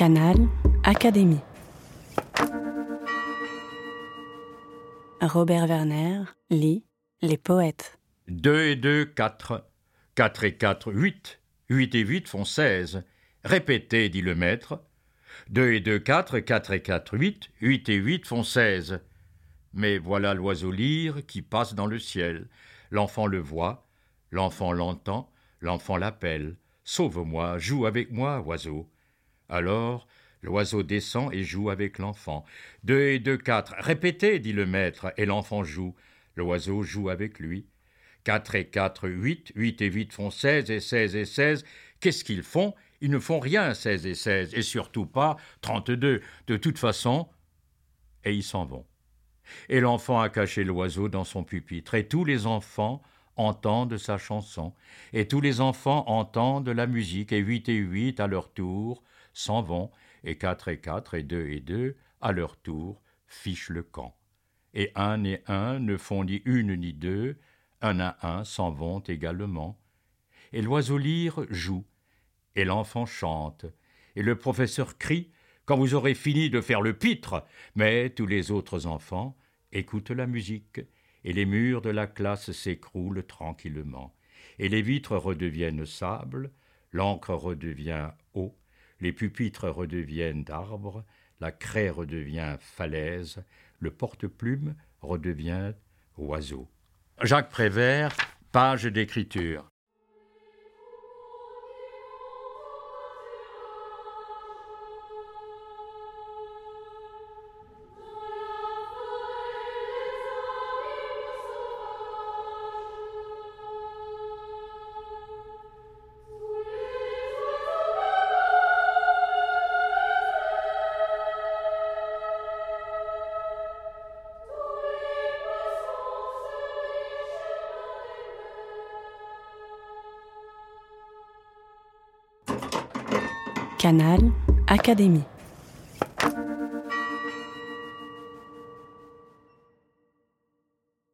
Canal Académie. Robert Werner lit Les poètes. 2 et 2, 4. 4 et 4, 8. 8 et 8 font 16. Répétez, dit le maître. 2 et 2, 4. 4 et 4, 8. 8 et 8 font 16. Mais voilà l'oiseau lyre qui passe dans le ciel. L'enfant le voit, l'enfant l'entend, l'enfant l'appelle. Sauve-moi, joue avec moi, oiseau. Alors, l'oiseau descend et joue avec l'enfant. Deux et deux, quatre. Répétez, dit le maître, et l'enfant joue. L'oiseau joue avec lui. Quatre et quatre, huit. Huit et huit font seize, et seize et seize. Qu'est-ce qu'ils font? Ils ne font rien, seize et seize, et surtout pas trente-deux. De toute façon, et ils s'en vont. Et l'enfant a caché l'oiseau dans son pupitre, et tous les enfants entendent sa chanson, et tous les enfants entendent la musique, et huit et huit, à leur tour, s'en vont, et quatre et quatre, et deux et deux, à leur tour, fichent le camp. Et un et un ne font ni une ni deux, un à un s'en vont également. Et l'oiseau lyre joue, et l'enfant chante, et le professeur crie quand vous aurez fini de faire le pitre, mais tous les autres enfants écoutent la musique, et les murs de la classe s'écroulent tranquillement, et les vitres redeviennent sable, l'encre redevient eau, les pupitres redeviennent arbres, la craie redevient falaise, le porte-plume redevient oiseau. Jacques Prévert, page d'écriture. Canal Académie.